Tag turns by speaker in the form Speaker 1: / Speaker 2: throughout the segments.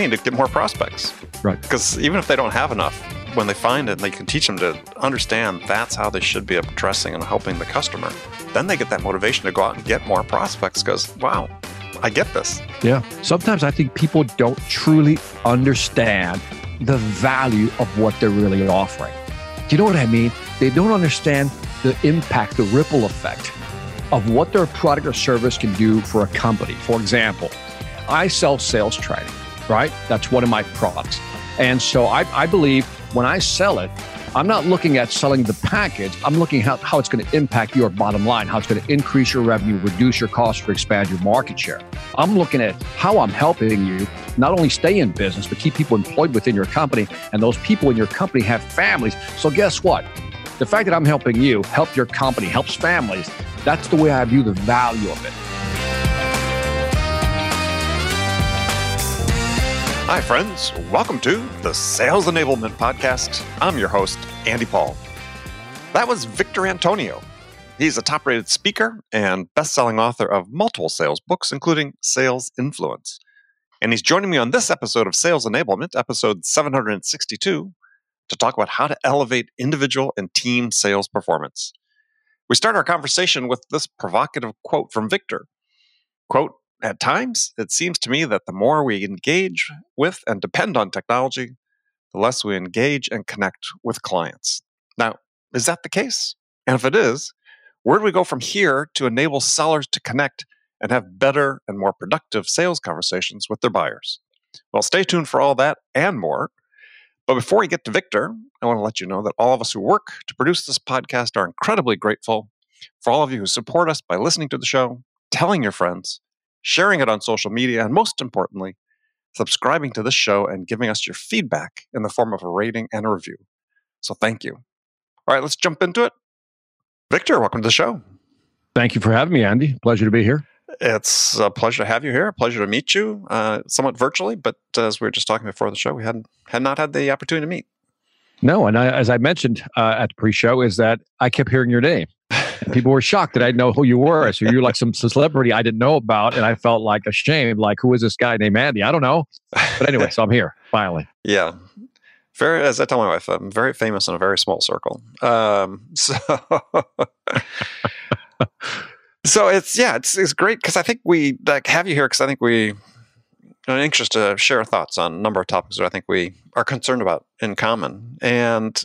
Speaker 1: need to get more prospects.
Speaker 2: Right.
Speaker 1: Because even if they don't have enough, when they find it, and they can teach them to understand that's how they should be addressing and helping the customer. Then they get that motivation to go out and get more prospects because, wow, I get this.
Speaker 2: Yeah. Sometimes I think people don't truly understand the value of what they're really offering. Do you know what I mean? They don't understand the impact, the ripple effect of what their product or service can do for a company. For example, I sell sales training, right? That's one of my products. And so I, I believe when I sell it, I'm not looking at selling the package. I'm looking how, how it's going to impact your bottom line, how it's going to increase your revenue, reduce your costs, or expand your market share. I'm looking at how I'm helping you not only stay in business, but keep people employed within your company. And those people in your company have families. So guess what? The fact that I'm helping you help your company, helps families, that's the way I view the value of it.
Speaker 1: Hi, friends. Welcome to the Sales Enablement Podcast. I'm your host, Andy Paul. That was Victor Antonio. He's a top rated speaker and best selling author of multiple sales books, including Sales Influence. And he's joining me on this episode of Sales Enablement, episode 762, to talk about how to elevate individual and team sales performance. We start our conversation with this provocative quote from Victor. Quote, at times, it seems to me that the more we engage with and depend on technology, the less we engage and connect with clients. Now, is that the case? And if it is, where do we go from here to enable sellers to connect and have better and more productive sales conversations with their buyers? Well, stay tuned for all that and more. But before we get to Victor, I want to let you know that all of us who work to produce this podcast are incredibly grateful for all of you who support us by listening to the show, telling your friends, sharing it on social media, and most importantly, subscribing to this show and giving us your feedback in the form of a rating and a review. So thank you. All right, let's jump into it. Victor, welcome to the show.
Speaker 2: Thank you for having me, Andy. Pleasure to be here.
Speaker 1: It's a pleasure to have you here. A pleasure to meet you, uh, somewhat virtually, but as we were just talking before the show, we hadn't had not had the opportunity to meet.
Speaker 2: No, and I, as I mentioned uh, at the pre-show, is that I kept hearing your name. People were shocked that I know who you were. So you're like some celebrity I didn't know about, and I felt like ashamed. Like, who is this guy named Andy? I don't know. But anyway, so I'm here finally.
Speaker 1: Yeah, very. As I tell my wife, I'm very famous in a very small circle. Um, so, so it's yeah, it's it's great because I think we like have you here because I think we are anxious to share thoughts on a number of topics that I think we are concerned about in common and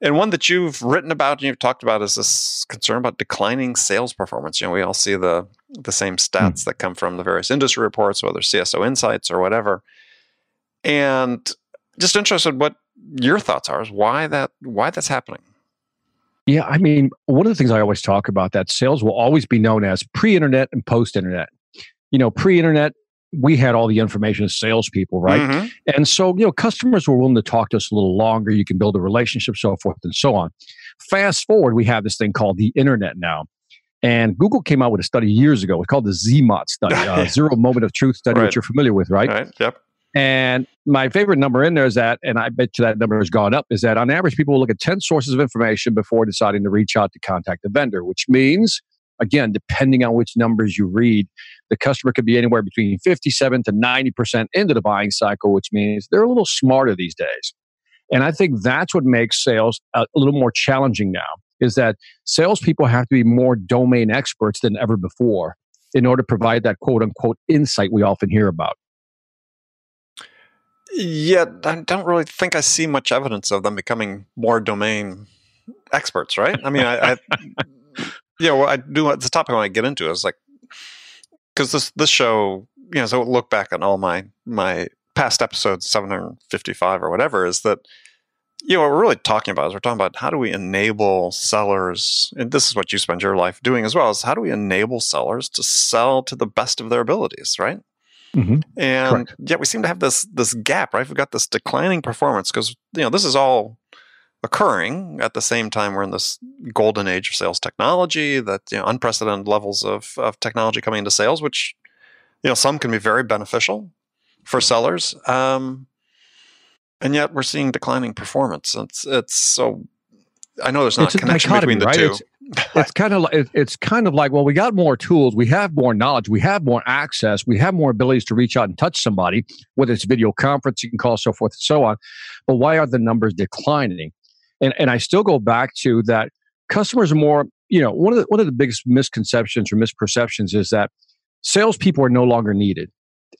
Speaker 1: and one that you've written about and you've talked about is this concern about declining sales performance. You know, we all see the the same stats mm. that come from the various industry reports, whether CSO Insights or whatever. And just interested what your thoughts are is why that why that's happening.
Speaker 2: Yeah, I mean, one of the things I always talk about that sales will always be known as pre-internet and post-internet. You know, pre-internet, we had all the information as salespeople, right? Mm-hmm. And so, you know, customers were willing to talk to us a little longer. You can build a relationship, so forth and so on. Fast forward, we have this thing called the internet now. And Google came out with a study years ago. It's called the ZMOT study, uh, Zero Moment of Truth study, right. which you're familiar with, right?
Speaker 1: Right. Yep.
Speaker 2: And my favorite number in there is that, and I bet you that number has gone up, is that on average, people will look at 10 sources of information before deciding to reach out to contact the vendor, which means again, depending on which numbers you read, the customer could be anywhere between 57 to 90% into the buying cycle, which means they're a little smarter these days. And I think that's what makes sales a, little more challenging now is that salespeople have to be more domain experts than ever before in order to provide that quote unquote insight we often hear about.
Speaker 1: Yeah, I don't really think I see much evidence of them becoming more domain experts, right? I mean, I, I yeah, well, I do. It's a topic I want to get into is like because this this show, you know, so look back on all my my past episodes, seven hundred fifty five or whatever, is that you know what we're really talking about is we're talking about how do we enable sellers, and this is what you spend your life doing as well, is how do we enable sellers to sell to the best of their abilities, right? Mm-hmm. And Correct. yet we seem to have this this gap, right? We've got this declining performance because you know this is all occurring at the same time we're in this golden age of sales technology that you know unprecedented levels of, of technology coming into sales which you know some can be very beneficial for sellers um, and yet we're seeing declining performance. It's it's so i know there's not it's a connection between the
Speaker 2: right?
Speaker 1: two.
Speaker 2: It's, it's kind of like it's kind of like well we got more tools we have more knowledge we have more access we have more abilities to reach out and touch somebody whether it's video conference you can call so forth and so on but why are the numbers declining and and i still go back to that customers are more you know one of the one of the biggest misconceptions or misperceptions is that salespeople are no longer needed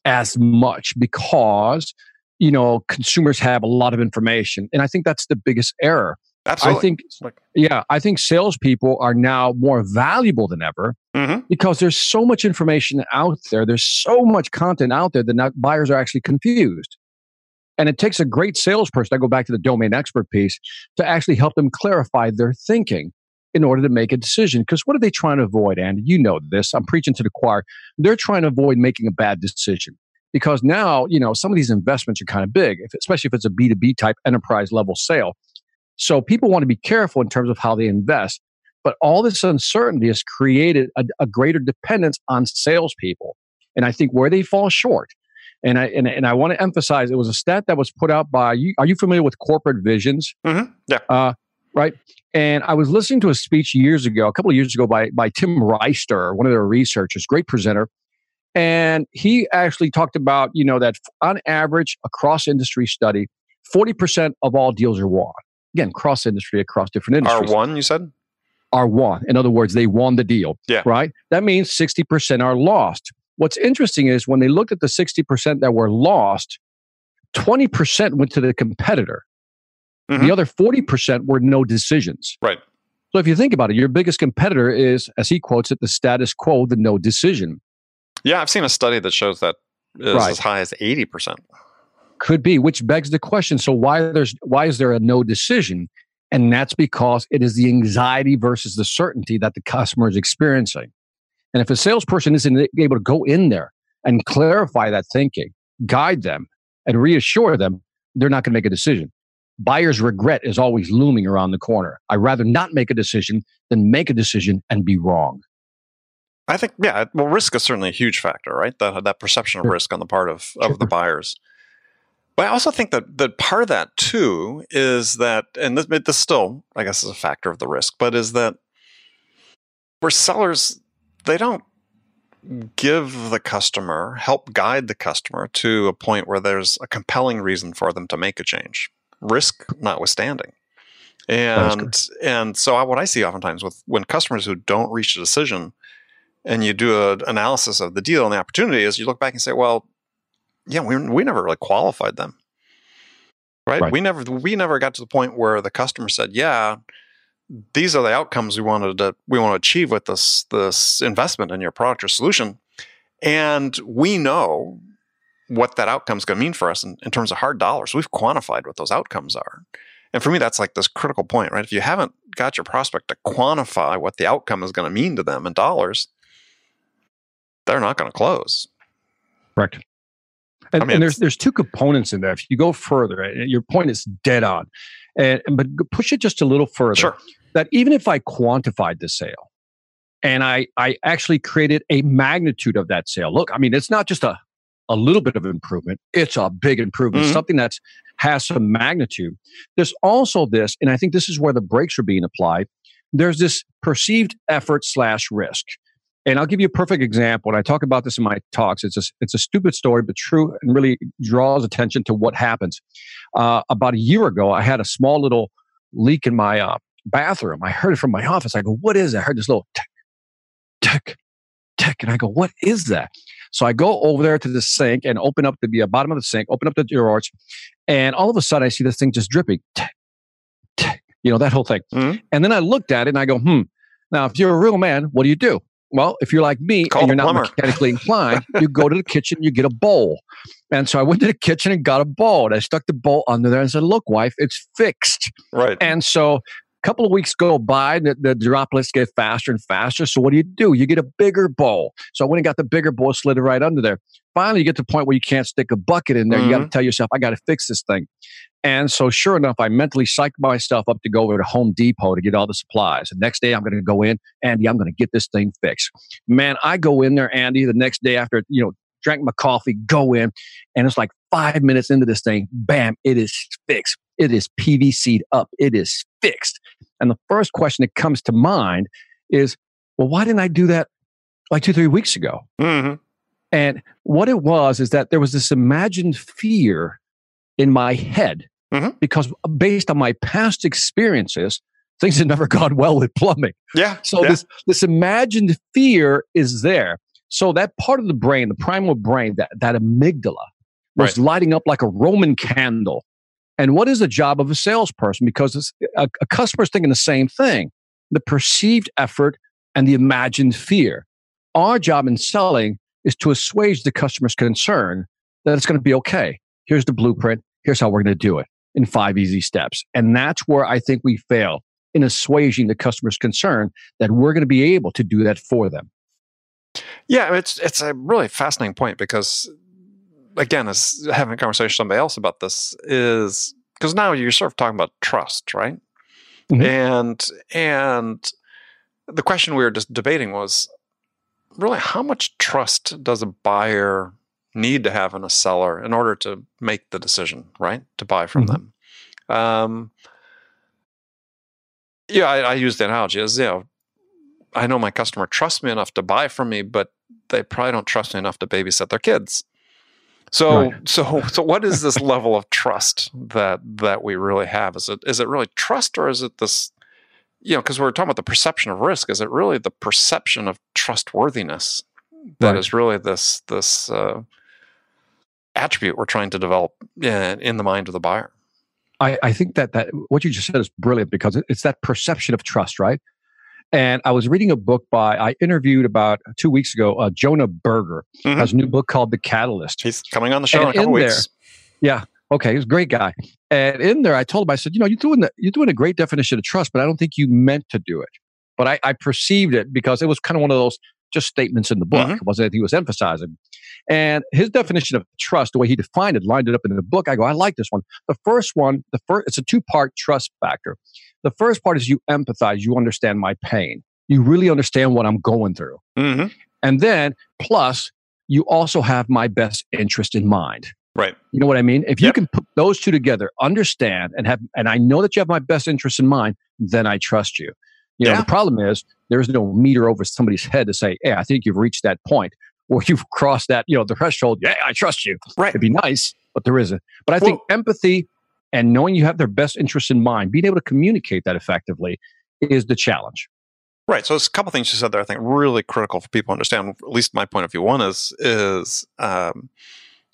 Speaker 2: as much because you know consumers have a lot of information and i think that's the biggest error
Speaker 1: Absolutely.
Speaker 2: I think, yeah, I think salespeople are now more valuable than ever mm-hmm. because there's so much information out there. There's so much content out there that not, buyers are actually confused. And it takes a great salesperson, I go back to the domain expert piece, to actually help them clarify their thinking in order to make a decision. Because what are they trying to avoid, Andy? You know this. I'm preaching to the choir. They're trying to avoid making a bad decision because now, you know, some of these investments are kind of big, especially if it's a B2B type enterprise level sale. So people want to be careful in terms of how they invest. But all this uncertainty has created a, a greater dependence on salespeople. And I think where they fall short, and I and, and I want to emphasize, it was a stat that was put out by you. Are you familiar with corporate visions?
Speaker 1: Mm-hmm. Yeah. Uh,
Speaker 2: right. And I was listening to a speech years ago, a couple of years ago, by by Tim Riesterer, one of their researchers, great presenter, and he actually talked about you know that on average across industry study, forty percent of all deals are won again, cross industry across different industries.
Speaker 1: R1, you said?
Speaker 2: R1. In other words, they won the deal.
Speaker 1: Yeah.
Speaker 2: Right? That means 60% are lost. What's interesting is when they looked at the 60% that were lost, 20% went to the competitor. Mm-hmm. The other 40% were no decisions.
Speaker 1: Right.
Speaker 2: So if you think about it, your biggest competitor is, as he quotes it, the status quo, the no decision.
Speaker 1: Yeah, I've seen a study that shows that is right. as high as 80%.
Speaker 2: Could be, which begs the question. So why there's why is there a no decision? And that's because it is the anxiety versus the certainty that the customer is experiencing. And if a salesperson isn't able to go in there and clarify that thinking, guide them, and reassure them, they're not going to make a decision. Buyer's regret is always looming around the corner. I'd rather not make a decision than make a decision and be wrong.
Speaker 1: I think, yeah, well, risk is certainly a huge factor, right? That that perception of sure. risk on the part of, of sure. the buyers. But I also think that that part of that too is that, and this, this still, I guess, is a factor of the risk, but is that where sellers they don't give the customer help guide the customer to a point where there's a compelling reason for them to make a change, risk notwithstanding. And and so I, what I see oftentimes with when customers who don't reach a decision, and you do an analysis of the deal and the opportunity, is you look back and say, well, yeah, we we never really qualified them. Right? right? We never we never got to the point where the customer said, "Yeah, these are the outcomes we wanted to we want to achieve with this this investment in your product or solution." And we know what that outcome is going to mean for us in, in terms of hard dollars. We've quantified what those outcomes are. And for me, that's like this critical point, right? If you haven't got your prospect to quantify what the outcome is going to mean to them in dollars, they're not going to close.
Speaker 2: Correct. And, I mean, and there's there's two components in there. If you go further, your point is dead on, and but push it just a little further.
Speaker 1: Sure.
Speaker 2: That even if I quantified the sale, and I I actually created a magnitude of that sale. Look, I mean, it's not just a a little bit of improvement; it's a big improvement. Mm-hmm. Something that's has some magnitude. There's also this, and I think this is where the brakes are being applied. There's this perceived effort slash risk. And I'll give you a perfect example. And I talk about this in my talks. It's a, it's a stupid story, but true and really draws attention to what happens. Uh, about a year ago, I had a small little leak in my uh, bathroom. I heard it from my office. I go, What is that? I heard this little tick, tick, tick. And I go, What is that? So I go over there to the sink and open up the, the bottom of the sink, open up the drawers, and all of a sudden I see this thing just dripping. Tick, tick, you know, that whole thing. Mm-hmm. And then I looked at it and I go, Hmm. Now, if you're a real man, what do you do? Well, if you're like me
Speaker 1: Call
Speaker 2: and you're not
Speaker 1: plumber.
Speaker 2: mechanically inclined, you go to the kitchen, you get a bowl. And so I went to the kitchen and got a bowl. And I stuck the bowl under there and said, Look, wife, it's fixed.
Speaker 1: Right.
Speaker 2: And so a couple of weeks go by, the, the droplets get faster and faster. So what do you do? You get a bigger bowl. So I went and got the bigger bowl, slid it right under there. Finally, you get to the point where you can't stick a bucket in there. Mm-hmm. You got to tell yourself, I got to fix this thing. And so, sure enough, I mentally psyched myself up to go over to Home Depot to get all the supplies. The next day, I'm going to go in, Andy, I'm going to get this thing fixed. Man, I go in there, Andy, the next day after, you know, drank my coffee, go in, and it's like five minutes into this thing, bam, it is fixed. It is PVC'd up. It is fixed. And the first question that comes to mind is, well, why didn't I do that like two, three weeks ago?
Speaker 1: Mm-hmm.
Speaker 2: And what it was is that there was this imagined fear in my head
Speaker 1: Mhm.
Speaker 2: because based on my past experiences, things have never gone well with plumbing.
Speaker 1: Yeah.
Speaker 2: So
Speaker 1: yeah.
Speaker 2: this this imagined fear is there. So that part of the brain, the primal brain, that that amygdala, was
Speaker 1: Right.
Speaker 2: lighting up like a Roman candle. And what is the job of a salesperson? Because it's, a, a customer's thinking the same thing: the perceived effort and the imagined fear. Our job in selling is to assuage the customer's concern that it's going to be okay. Here's the blueprint. Here's how we're going to do it in five easy steps. And that's where I think we fail in assuaging the customer's concern that we're going to be able to do that for them.
Speaker 1: Yeah, it's it's a really fascinating point because again, as having a conversation with somebody else about this is because now you're sort of talking about trust, right?
Speaker 2: Mhm.
Speaker 1: And and the question we were just debating was really how much trust does a buyer need to have in a seller in order to make the decision, right? To buy from
Speaker 2: Mhm.
Speaker 1: them. Um, yeah, I, I use the analogy as you know, I know my customer trusts me enough to buy from me, but they probably don't trust me enough to babysit their kids. So,
Speaker 2: Right.
Speaker 1: so, so, what is this level of trust that that we really have? Is it is it really trust, or is it this? You know, because we're talking about the perception of risk. Is it really the perception of trustworthiness that is
Speaker 2: Right.
Speaker 1: really this this uh, attribute we're trying to develop in, in the mind of the buyer?
Speaker 2: I, I think that that what you just said is brilliant because it's that perception of trust, right? And I was reading a book by I interviewed about two weeks ago uh, Jonah Berger
Speaker 1: Mhm.
Speaker 2: has a new book called The Catalyst.
Speaker 1: He's coming on the show in a couple
Speaker 2: in there-
Speaker 1: weeks.
Speaker 2: Okay, he's a great guy. And in there, I told him, I said, you know, you're doing the, you're doing a great definition of trust, but I don't think you meant to do it. But I, I perceived it because it was kind of one of those just statements in the book.
Speaker 1: Mhm.
Speaker 2: It wasn't anything he was emphasizing. And his definition of trust, the way he defined it, lined it up in the book. I go, I like this one. The first one, the first, it's a two part trust factor. The first part is you empathize, you understand my pain, you really understand what I'm going through.
Speaker 1: hmm
Speaker 2: And then plus, you also have my best interest in mind.
Speaker 1: Right.
Speaker 2: You know what I mean? If you can put those two together, understand and have, and I know that you have my best interest in mind, then I trust you. You know,
Speaker 1: Yeah.
Speaker 2: the problem is there's no meter over somebody's head to say, "Hey, I think you've reached that point, or you've crossed that, you know, the threshold. Yeah, I trust you."
Speaker 1: Right.
Speaker 2: It'd be nice, but there isn't. But I think empathy and knowing you have their best interest in mind, being able to communicate that effectively, is the challenge.
Speaker 1: Right. So there's a couple things you said there I think really critical for people to understand. At least my point of view. One is is um,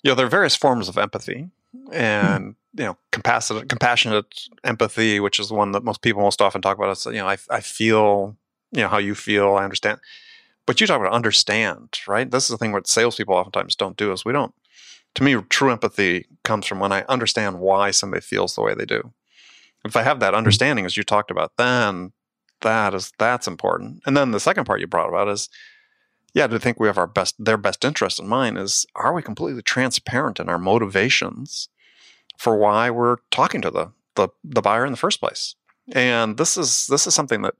Speaker 1: you know there are various forms of empathy, and you know compassionate compassionate empathy, which is the one that most people most often talk about. Is you know I I feel you know how you feel. I understand. But you talk about understand, right? This is the thing what salespeople oftentimes don't do is we don't. To me, true empathy comes from when I understand why somebody feels the way they do. If I have that hmm. understanding, as you talked about, then that is that's important. And then the second part you brought about is, yeah, to think we have our best their best interest in mind is are we completely transparent in our motivations for why we're talking to the the, the buyer in the first place? And this is this is something that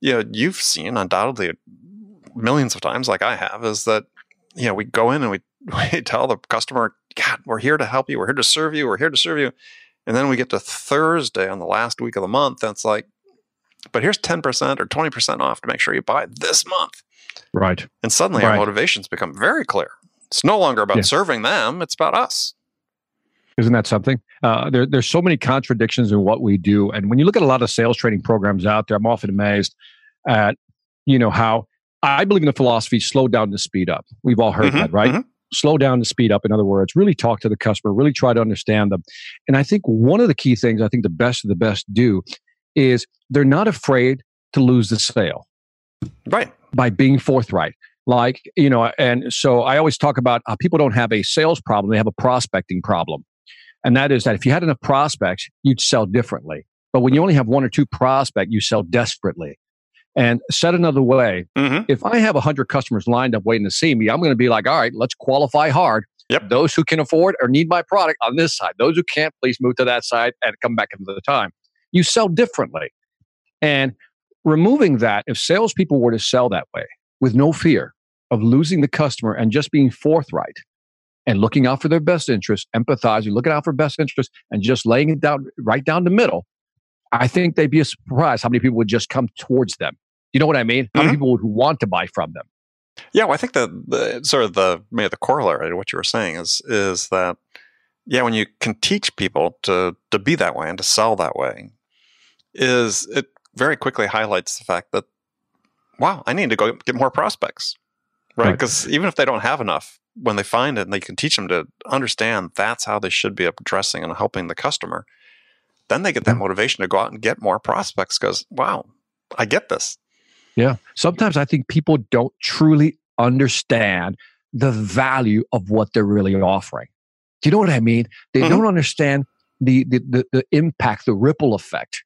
Speaker 1: you know you've seen undoubtedly millions of times, like I have, is that you know we go in and we we tell the customer, God, we're here to help you, we're here to serve you, we're here to serve you. And then we get to Thursday on the last week of the month, and it's like, but here's 10% or 20% off to make sure you buy this month.
Speaker 2: Right.
Speaker 1: And suddenly our motivations become very clear. It's no longer about serving them, it's about us.
Speaker 2: Isn't that something? Uh, there, there's so many contradictions in what we do, and when you look at a lot of sales training programs out there, I'm often amazed at you know how I believe in the philosophy: slow down to speed up. We've all heard
Speaker 1: Mhm,
Speaker 2: that, right?
Speaker 1: mhm.
Speaker 2: Slow down to speed up. In other words, really talk to the customer, really try to understand them. And I think one of the key things I think the best of the best do is they're not afraid to lose the sale
Speaker 1: Right.
Speaker 2: by being forthright. Like, you know, and so I always talk about how people don't have a sales problem, they have a prospecting problem. And that is that if you had enough prospects, you'd sell differently. But when you only have one or two prospects, you sell desperately. And said another way,
Speaker 1: hmm
Speaker 2: if I have 100 customers lined up waiting to see me, I'm going to be like, all right, let's qualify hard.
Speaker 1: Yep.
Speaker 2: Those who can afford or need my product on this side, those who can't, please move to that side and come back another time. You sell differently. And removing that, if salespeople were to sell that way with no fear of losing the customer and just being forthright and looking out for their best interest, empathizing, looking out for best interest, and just laying it down right down the middle, I think they'd be surprised how many people would just come towards them. You know what I mean? How
Speaker 1: Mhm.
Speaker 2: many people would want to buy from them?
Speaker 1: Yeah, well, I think the, the sort of the maybe the corollary to what you were saying is is that yeah, when you can teach people to to be that way and to sell that way, is it very quickly highlights the fact that wow, I need to go get more prospects, right?
Speaker 2: Right.
Speaker 1: Because even if they don't have enough, when they find it and they can teach them to understand that's how they should be addressing and helping the customer, then they get that motivation to go out and get more prospects. Because wow, I get this.
Speaker 2: Yeah. Sometimes I think people don't truly understand the value of what they're really offering. Do you know what I mean? They
Speaker 1: Mhm.
Speaker 2: don't understand the, the, the, the impact, the ripple effect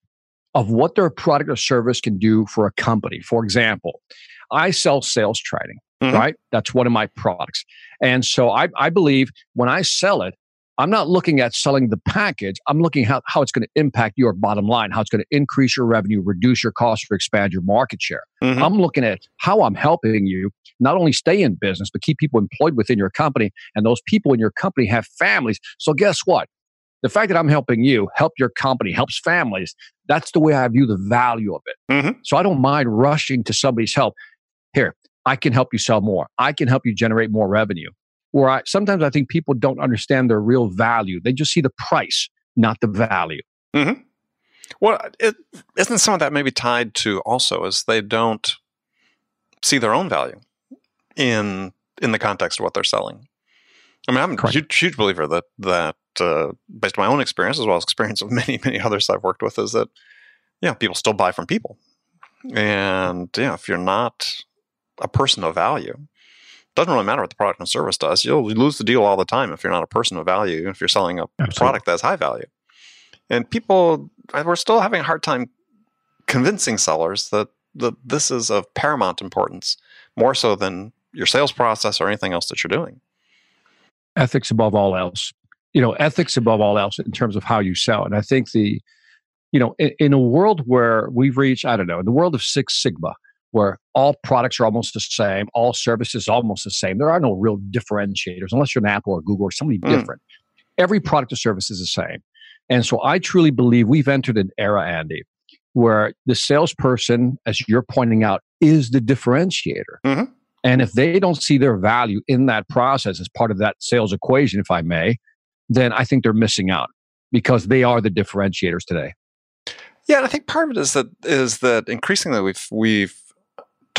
Speaker 2: of what their product or service can do for a company. For example, I sell sales training,
Speaker 1: Mhm.
Speaker 2: right? That's one of my products. And so I, I believe when I sell it, I'm not looking at selling the package. I'm looking how, how it's going to impact your bottom line, how it's going to increase your revenue, reduce your costs, or expand your market share.
Speaker 1: Mhm.
Speaker 2: I'm looking at how I'm helping you not only stay in business, but keep people employed within your company. And those people in your company have families. So guess what? The fact that I'm helping you help your company, helps families. That's the way I view the value of it.
Speaker 1: Mhm.
Speaker 2: So I don't mind rushing to somebody's help. Here, I can help you sell more. I can help you generate more revenue. Where I sometimes I think people don't understand their real value. They just see the price, not the value.
Speaker 1: Well, it isn't some of that maybe tied to also is they don't see their own value in in the context of what they're selling. I mean, I'm a huge, huge believer that that uh, based on my own experience as well as experience of many many others I've worked with is that yeah, people still buy from people, and yeah, if you're not a person of value, doesn't really matter what the product and service does. You'll lose the deal all the time if you're not a person of value. If you're selling a product that's high value. And people, we're still having a hard time convincing sellers that, that this is of paramount importance, more so than your sales process or anything else that you're doing.
Speaker 2: ethics above all else. You know, ethics above all else in terms of how you sell. And I think the, you know, in, in a world where we've reached, I don't know, in the world of Six Sigma, where all products are almost the same, all services almost the same. There are no real differentiators unless you're an Apple or Google or somebody
Speaker 1: Mm.
Speaker 2: different. Every product or service is the same. And so I truly believe we've entered an era, Andy, where the salesperson, as you're pointing out, is the differentiator.
Speaker 1: Mhm.
Speaker 2: And if they don't see their value in that process as part of that sales equation, if I may, then I think they're missing out because they are the differentiators today.
Speaker 1: Yeah, and I think part of it is that is that increasingly we've we've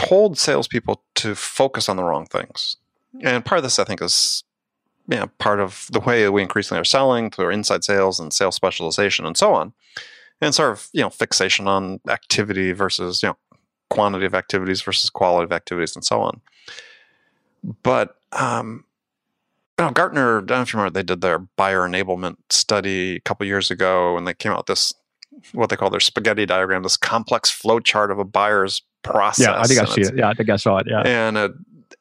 Speaker 1: told salespeople to focus on the wrong things, and part of this I think is yeah part of the way we increasingly are selling through inside sales and sales specialization and so on, and sort of you know fixation on activity versus you know quantity of activities versus quality of activities and so on. But um, you know, Gartner, I don't know if you remember, they did their buyer enablement study a couple years ago, and they came out with this what they call their spaghetti diagram, this complex flow chart of a buyer's process.
Speaker 2: Yeah, I think I see it. Yeah, I think I saw it. Yeah.
Speaker 1: And uh,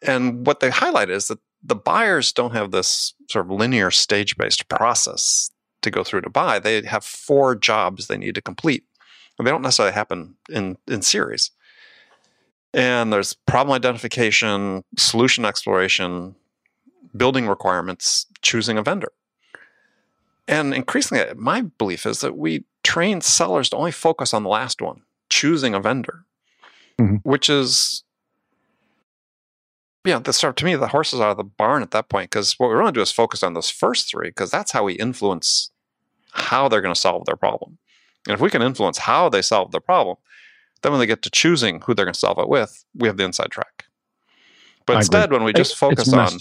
Speaker 1: and what they highlight is that the buyers don't have this sort of linear stage based process to go through to buy. They have four jobs they need to complete, and they don't necessarily happen in in series. And there's problem identification, solution exploration, building requirements, choosing a vendor. And increasingly, my belief is that we train sellers to only focus on the last one, choosing a vendor,
Speaker 2: Mhm.
Speaker 1: which is, yeah, the sort of, to me, the horses out of the barn at that point. Because what we want to do is focus on those first three, because that's how we influence how they're going to solve their problem. And if we can influence how they solve their problem, then when they get to choosing who they're going to solve it with, we have the inside track. But
Speaker 2: I agree.
Speaker 1: instead, when we just
Speaker 2: It's
Speaker 1: focus on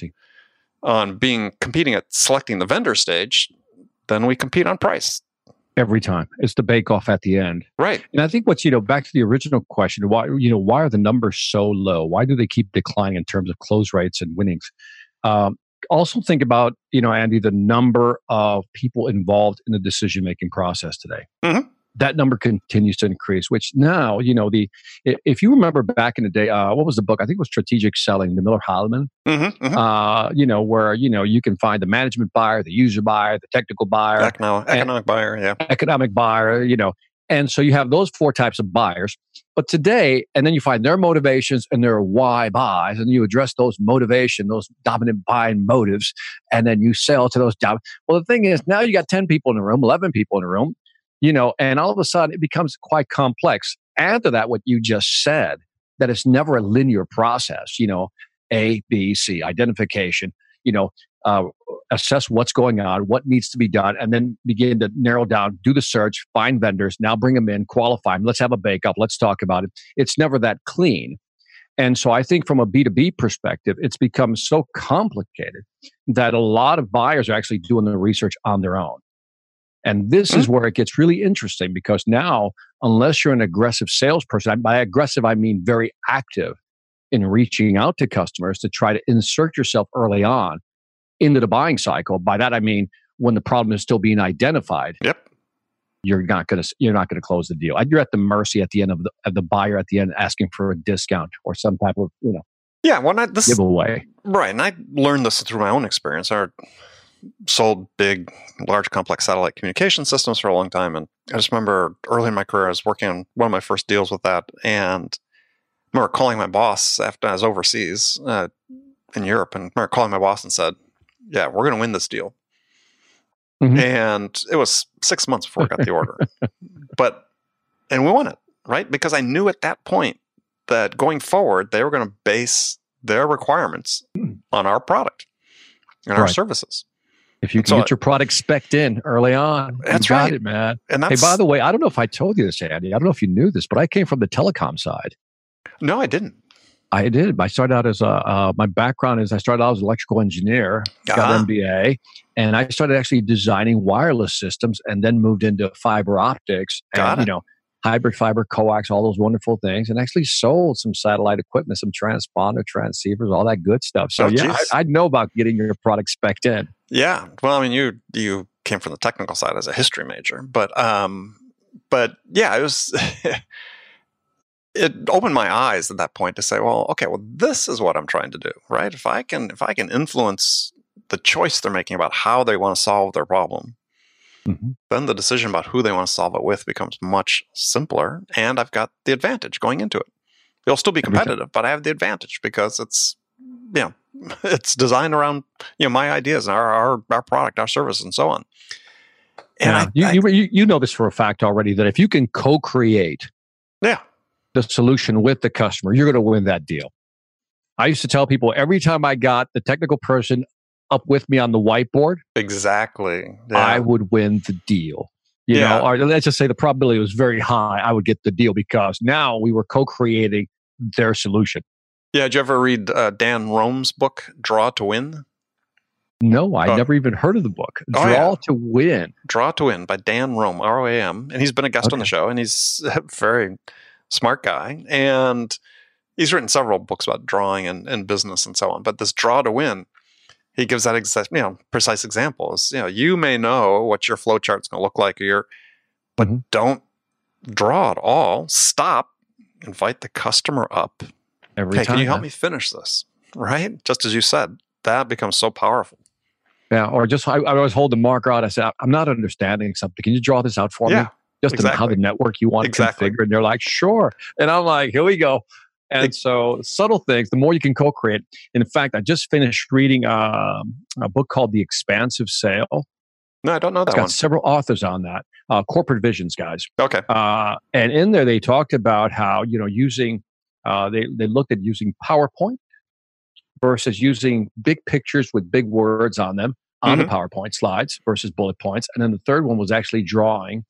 Speaker 1: on being competing at selecting the vendor stage, then we compete on price.
Speaker 2: Every time. It's the bake off at the end.
Speaker 1: Right.
Speaker 2: And I think what's, you know, back to the original question, why, you know, why are the numbers so low? Why do they keep declining in terms of close rates and winnings? Um, also think about, you know, Andy, the number of people involved in the decision making process today.
Speaker 1: Mhm.
Speaker 2: That number continues to increase, which now, you know, the if you remember back in the day, uh, what was the book? I think it was Strategic Selling, the Miller Heiman
Speaker 1: Mm-hmm,
Speaker 2: uh, you know, where you know you can find the management buyer, the user buyer, the technical buyer,
Speaker 1: Economic, economic buyer. Yeah.
Speaker 2: economic buyer, you know. And so you have those four types of buyers. But today, and then you find their motivations and their why buys, and you address those motivation, those dominant buying motives, and then you sell to those dominant. Well, the thing is, now you got 10 people in the room, 11 people in the room. You know, and all of a sudden it becomes quite complex. Add to that what you just said, that it's never a linear process, you know, A, B, C, identification, you know, uh, assess what's going on, what needs to be done, and then begin to narrow down, do the search, find vendors, now bring them in, qualify them, let's have a bake up, let's talk about it. It's never that clean. And so I think from a B2B perspective, it's become so complicated that a lot of buyers are actually doing the research on their own. And this mm-hmm. is where it gets really interesting because now, unless you're an aggressive salesperson, by aggressive, I mean very active in reaching out to customers to try to insert yourself early on into the buying cycle. By that, I mean when the problem is still being identified.
Speaker 1: Yep.
Speaker 2: You're not going to you're not to close the deal. You're at the mercy at the end of the, of the buyer at the end asking for a discount or some type of you know
Speaker 1: yeah well not this
Speaker 2: giveaway
Speaker 1: right and I learned this through my own experience. Our sold big, large, complex satellite communication systems for a long time. And I just remember early in my career, I was working on one of my first deals with that. And I remember calling my boss after I was overseas uh, in Europe and I remember calling my boss and said, Yeah, we're going to win this deal. Mm-hmm. And it was six months before I got the order. but, and we won it, right? Because I knew at that point that going forward, they were going to base their requirements hmm. on our product and right. our services.
Speaker 2: If you can get your product specced in early on,
Speaker 1: that's right,
Speaker 2: it, man. And hey, by the way, I don't know if I told you this, Andy. I don't know if you knew this, but I came from the telecom side.
Speaker 1: No, I didn't.
Speaker 2: I did. I started out as a. Uh, my background is I started out as an electrical engineer, uh-huh. got MBA, and I started actually designing wireless systems, and then moved into fiber optics.
Speaker 1: Got
Speaker 2: and, it. You know, hybrid fiber, coax, all those wonderful things, and actually sold some satellite equipment, some transponder transceivers, all that good stuff. So oh, yeah, I, I, know about getting your product specced in.
Speaker 1: Yeah, well, I mean, you you came from the technical side as a history major, but um, but yeah, it was. it opened my eyes at that point to say, well, okay, well, this is what I'm trying to do, right? If I can, if I can influence the choice they're making about how they want to solve their problem, mm-hmm. then the decision about who they want to solve it with becomes much simpler. And I've got the advantage going into it. It'll still be competitive, but I have the advantage because it's, you know, it's designed around, you know, my ideas, our, our, our product, our service, and so on.
Speaker 2: And yeah, I, you, I, you, you know this for a fact already that if you can co-create
Speaker 1: yeah.
Speaker 2: the solution with the customer, you're going to win that deal. I used to tell people every time I got the technical person up with me on the whiteboard,
Speaker 1: exactly,
Speaker 2: yeah. I would win the deal. You yeah. know, or let's just say the probability was very high. I would get the deal because now we were co-creating their solution.
Speaker 1: Yeah, did you ever read uh, Dan Roam's book, Draw to Win?
Speaker 2: No, I uh, never even heard of the book. Draw oh, yeah. to Win.
Speaker 1: Draw to Win by Dan Roam, R O A M. And he's been a guest okay. on the show, and he's a very smart guy. And he's written several books about drawing and, and business and so on. But this Draw to Win he gives that exact, you know, precise examples. You know, you may know what your flow chart's going to look like, or your, but mm-hmm. don't draw it all. Stop, invite the customer up.
Speaker 2: Every
Speaker 1: hey,
Speaker 2: time,
Speaker 1: can you help me finish this? Right, just as you said, that becomes so powerful.
Speaker 2: Yeah, or just I, I always hold the marker out. I say, I'm not understanding something. Can you draw this out for
Speaker 1: yeah,
Speaker 2: me? Just exactly. how the network you want
Speaker 1: exactly.
Speaker 2: configured. And they're like, sure. And I'm like, here we go. And so, subtle things, the more you can co create. In fact, I just finished reading um, a book called The Expansion Sale.
Speaker 1: No, I don't know that
Speaker 2: it's got
Speaker 1: one.
Speaker 2: several authors on that, uh, corporate visions guys.
Speaker 1: Okay.
Speaker 2: Uh, and in there, they talked about how, you know, using, uh, they, they looked at using PowerPoint versus using big pictures with big words on them on mm-hmm. the PowerPoint slides versus bullet points. And then the third one was actually drawing.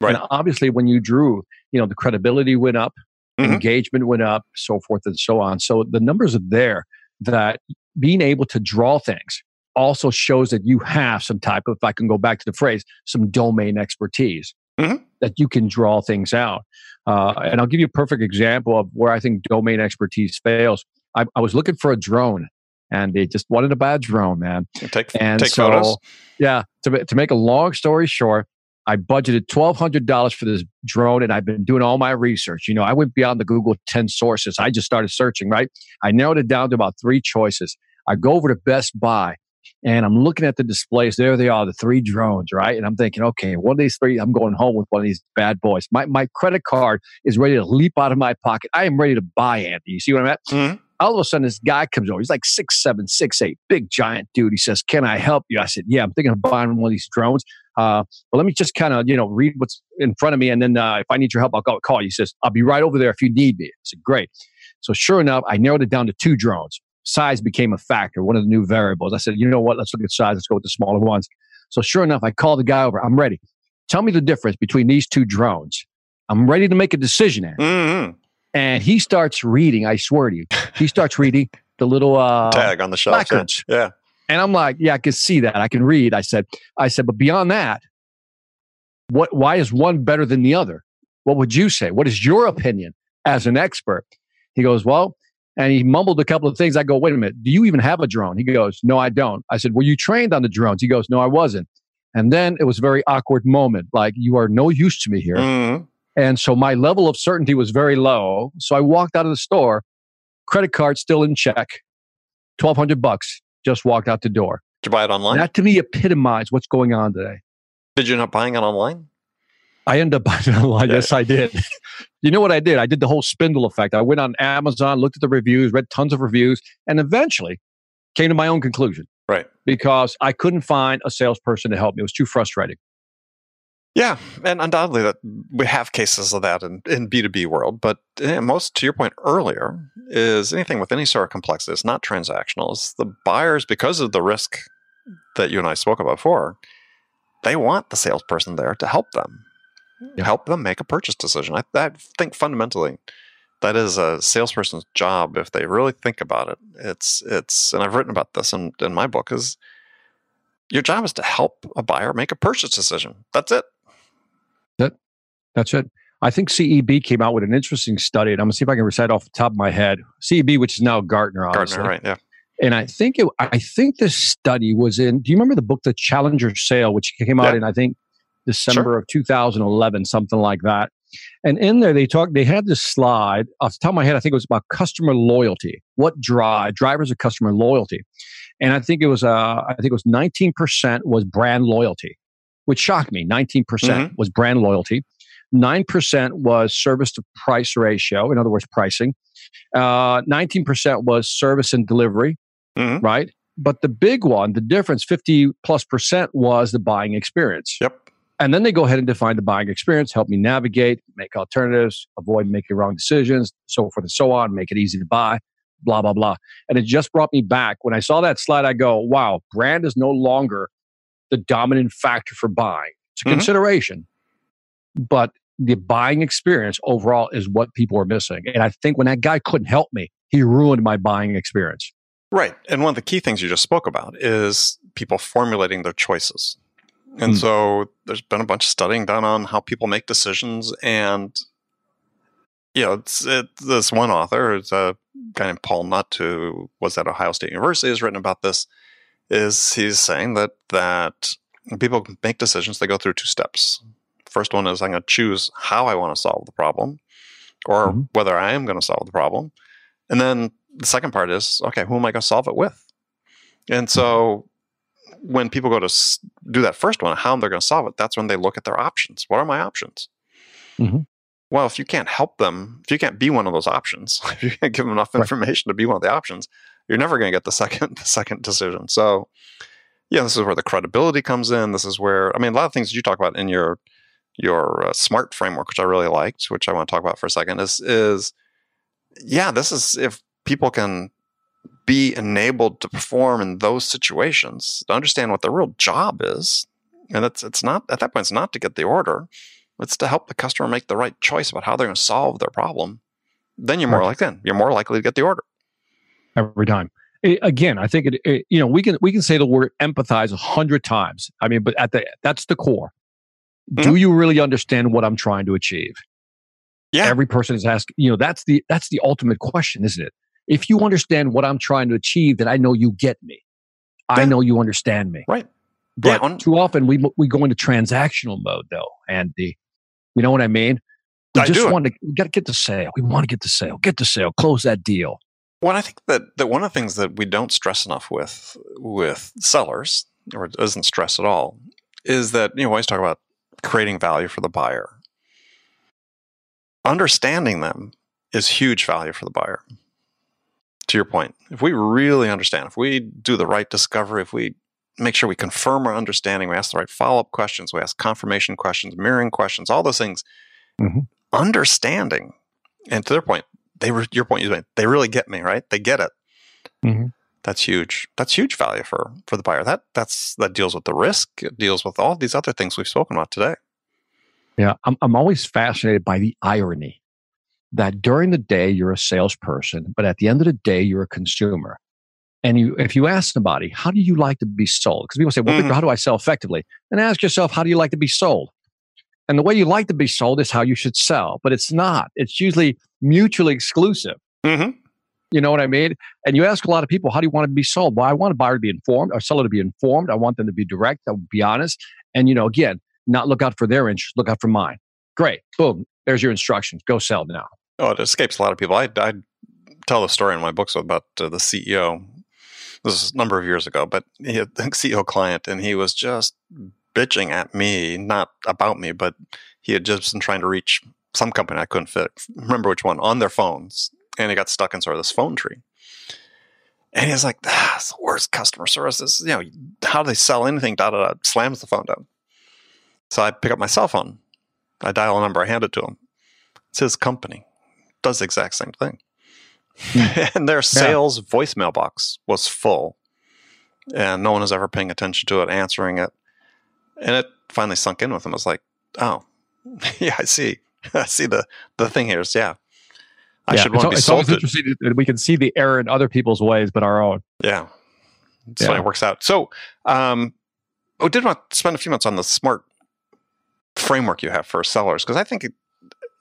Speaker 2: Right. And obviously, when you drew, you know, the credibility went up, mm-hmm. engagement went up, so forth and so on. So the numbers are there that being able to draw things also shows that you have some type of, if I can go back to the phrase, some domain expertise. Mm-hmm. That you can draw things out. Uh, and I'll give you a perfect example of where I think domain expertise fails. I, I was looking for a drone and they just wanted a bad drone, man.
Speaker 1: Take, and take so, photos.
Speaker 2: Yeah. To, to make a long story short, I budgeted $1,200 for this drone and I've been doing all my research. You know, I went beyond the Google 10 sources. I just started searching, right? I narrowed it down to about three choices. I go over to Best Buy and I'm looking at the displays. There they are, the three drones, right? And I'm thinking, okay, one of these three, I'm going home with one of these bad boys. My, my credit card is ready to leap out of my pocket. I am ready to buy, Andy. You see what I'm at? Mm-hmm. All of a sudden, this guy comes over. He's like six seven, six eight, big giant dude. He says, "Can I help you?" I said, "Yeah, I'm thinking of buying one of these drones. Uh, but let me just kind of you know read what's in front of me, and then uh, if I need your help, I'll call you." He says, "I'll be right over there if you need me." I said, "Great." So sure enough, I narrowed it down to two drones. Size became a factor, one of the new variables. I said, "You know what? Let's look at size. Let's go with the smaller ones." So sure enough, I called the guy over. I'm ready. Tell me the difference between these two drones. I'm ready to make a decision. Mm-hmm. And he starts reading. I swear to you, he starts reading the little uh,
Speaker 1: tag on the shelf. Yeah.
Speaker 2: And I'm like, yeah, I can see that. I can read. I said, I said, but beyond that, what? Why is one better than the other? What would you say? What is your opinion as an expert? He goes, well, and he mumbled a couple of things. I go, wait a minute, do you even have a drone? He goes, no, I don't. I said, were you trained on the drones? He goes, no, I wasn't. And then it was a very awkward moment. Like, you are no use to me here. Mm-hmm. And so my level of certainty was very low. So I walked out of the store, credit card still in check, 1200 bucks, just walked out the door.
Speaker 1: Did you buy it online?
Speaker 2: that to me epitomized what's going on today.
Speaker 1: Did you end up buying it online?
Speaker 2: I ended up buying it online. Yeah. Yes, I did. you know what I did? I did the whole spindle effect. I went on Amazon, looked at the reviews, read tons of reviews, and eventually came to my own conclusion.
Speaker 1: Right.
Speaker 2: Because I couldn't find a salesperson to help me. It was too frustrating.
Speaker 1: Yeah, and undoubtedly that we have cases of that in, in B2B world, but most to your point earlier is anything with any sort of complexity, it's not transactional. It's the buyers, because of the risk that you and I spoke about before, they want the salesperson there to help them, yeah. help them make a purchase decision. I, I think fundamentally that is a salesperson's job if they really think about it. It's it's and I've written about this in, in my book is your job is to help a buyer make a purchase decision. That's it.
Speaker 2: That, that's it. I think CEB came out with an interesting study, and I'm gonna see if I can recite off the top of my head. CEB, which is now Gartner, obviously.
Speaker 1: Gartner, right? Yeah.
Speaker 2: And I think it, I think this study was in. Do you remember the book, The Challenger Sale, which came out yeah. in I think December sure. of 2011, something like that. And in there, they talked. They had this slide off the top of my head. I think it was about customer loyalty. What drive drivers of customer loyalty? And I think it was. Uh, I think it was 19 percent was brand loyalty which shocked me. 19% mm hmm was brand loyalty. 9% was service to price ratio, in other words, pricing. Uh, 19% was service and delivery, mm-hmm. right? But the big one, the difference, 50 plus percent, was the buying experience.
Speaker 1: Yep.
Speaker 2: And then they go ahead and define the buying experience, help me navigate, make alternatives, avoid making wrong decisions, so forth and so on, make it easy to buy, blah, blah, blah. And it just brought me back. When I saw that slide, I go, wow, brand is no longer the dominant factor for buying. It's a mm-hmm. consideration, but the buying experience overall is what people are missing. And I think when that guy couldn't help me, he ruined my buying experience.
Speaker 1: Right. And one of the key things you just spoke about is people formulating their choices. And mm. so there's been a bunch of studying done on how people make decisions. And, you know, it's, it, this one author, it's a guy named Paul Nutt, who was at Ohio State University, has written about this is he's saying that that people make decisions, they go through two steps. First one is I'm going to choose how I want to solve the problem, or mm-hmm. whether I am going to solve the problem, and then the second part is okay, who am I going to solve it with? And so when people go to do that first one, how they're going to solve it, that's when they look at their options. What are my options? Mm-hmm. Well, if you can't help them, if you can't be one of those options, if you can't give them enough information right. to be one of the options, you're never going to get the second the second decision. So, yeah, this is where the credibility comes in. This is where I mean, a lot of things you talk about in your your uh, smart framework, which I really liked, which I want to talk about for a second, is is yeah, this is if people can be enabled to perform in those situations, to understand what their real job is, and it's it's not at that point it's not to get the order, it's to help the customer make the right choice about how they're going to solve their problem. Then you're more like then you're more likely to get the order
Speaker 2: every time. It, again, I think it, it, You know, we can we can say the word empathize a hundred times. I mean, but at the that's the core. Mm-hmm. Do you really understand what I'm trying to achieve?
Speaker 1: Yeah.
Speaker 2: Every person is asking. You know, that's the that's the ultimate question, isn't it? If you understand what I'm trying to achieve, then I know you get me. I know you understand me.
Speaker 1: Right.
Speaker 2: But yeah, on, too often we we go into transactional mode though, and the you know what I mean. We
Speaker 1: I
Speaker 2: just
Speaker 1: do
Speaker 2: want to we got to get the sale. We want to get the sale. Get the sale. Close that deal.
Speaker 1: Well, I think that, that one of the things that we don't stress enough with with sellers, or doesn't stress at all, is that you know we always talk about creating value for the buyer. Understanding them is huge value for the buyer. to your point, if we really understand, if we do the right discovery, if we make sure we confirm our understanding, we ask the right follow up questions, we ask confirmation questions, mirroring questions, all those things, mm-hmm. understanding. And to their point, they were your point you made, they really get me, right? They get it. Mm-hmm. That's huge. That's huge value for for the buyer. That that's that deals with the risk. It deals with all these other things we've spoken about today.
Speaker 2: Yeah, I'm I'm always fascinated by the irony that during the day you're a salesperson, but at the end of the day you're a consumer. And you, if you ask somebody, how do you like to be sold? Because people say, well, mm-hmm. How do I sell effectively? And ask yourself, how do you like to be sold? And the way you like to be sold is how you should sell, but it's not. It's usually mutually exclusive. Mm-hmm. You know what I mean? And you ask a lot of people, how do you want to be sold? Well, I want a buyer to be informed, or seller to be informed. I want them to be direct. I be honest. And, you know, again, not look out for their interest, look out for mine. Great. Boom. There's your instructions. Go sell now.
Speaker 1: Oh, it escapes a lot of people. I, I tell the story in my books about uh, the CEO. This is a number of years ago, but he had a CEO client, and he was just bitching at me, not about me, but he had just been trying to reach some company I couldn't fit, remember which one, on their phones, and he got stuck in sort of this phone tree. And he's like, that's the worst customer service. Is, you know, how do they sell anything? Da da da. Slams the phone down. So I pick up my cell phone. I dial a number. I hand it to him. It's his company does the exact same thing. Hmm. and their sales yeah. voicemail box was full, and no one was ever paying attention to it, answering it. And it finally sunk in with him. I was like, oh, yeah, I see. I see the the thing here is yeah. I yeah, should want to be it's sold. It's
Speaker 2: interesting that we can see the error in other people's ways, but our own.
Speaker 1: Yeah, that's yeah. it works out. So, um, I did want to spend a few minutes on the smart framework you have for sellers because I think it,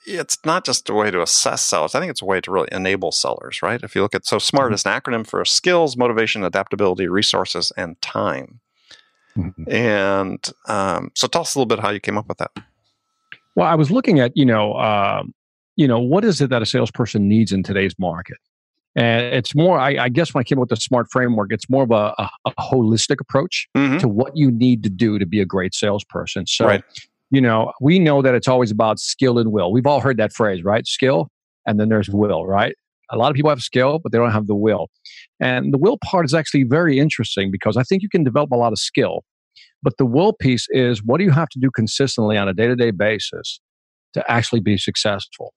Speaker 1: it's not just a way to assess sellers. I think it's a way to really enable sellers, right? If you look at so SMART mm-hmm. is an acronym for skills, motivation, adaptability, resources, and time. Mm-hmm. And um, so, tell us a little bit how you came up with that.
Speaker 2: Well, I was looking at you know, um, you know, what is it that a salesperson needs in today's market? And it's more, I, I guess, when I came up with the SMART framework, it's more of a, a, a holistic approach mm-hmm. to what you need to do to be a great salesperson. So, right you know, we know that it's always about skill and will. We've all heard that phrase, right? Skill and then there's will, right? A lot of people have skill, but they don't have the will. And the will part is actually very interesting because I think you can develop a lot of skill. But the will piece is what do you have to do consistently on a day to day basis to actually be successful?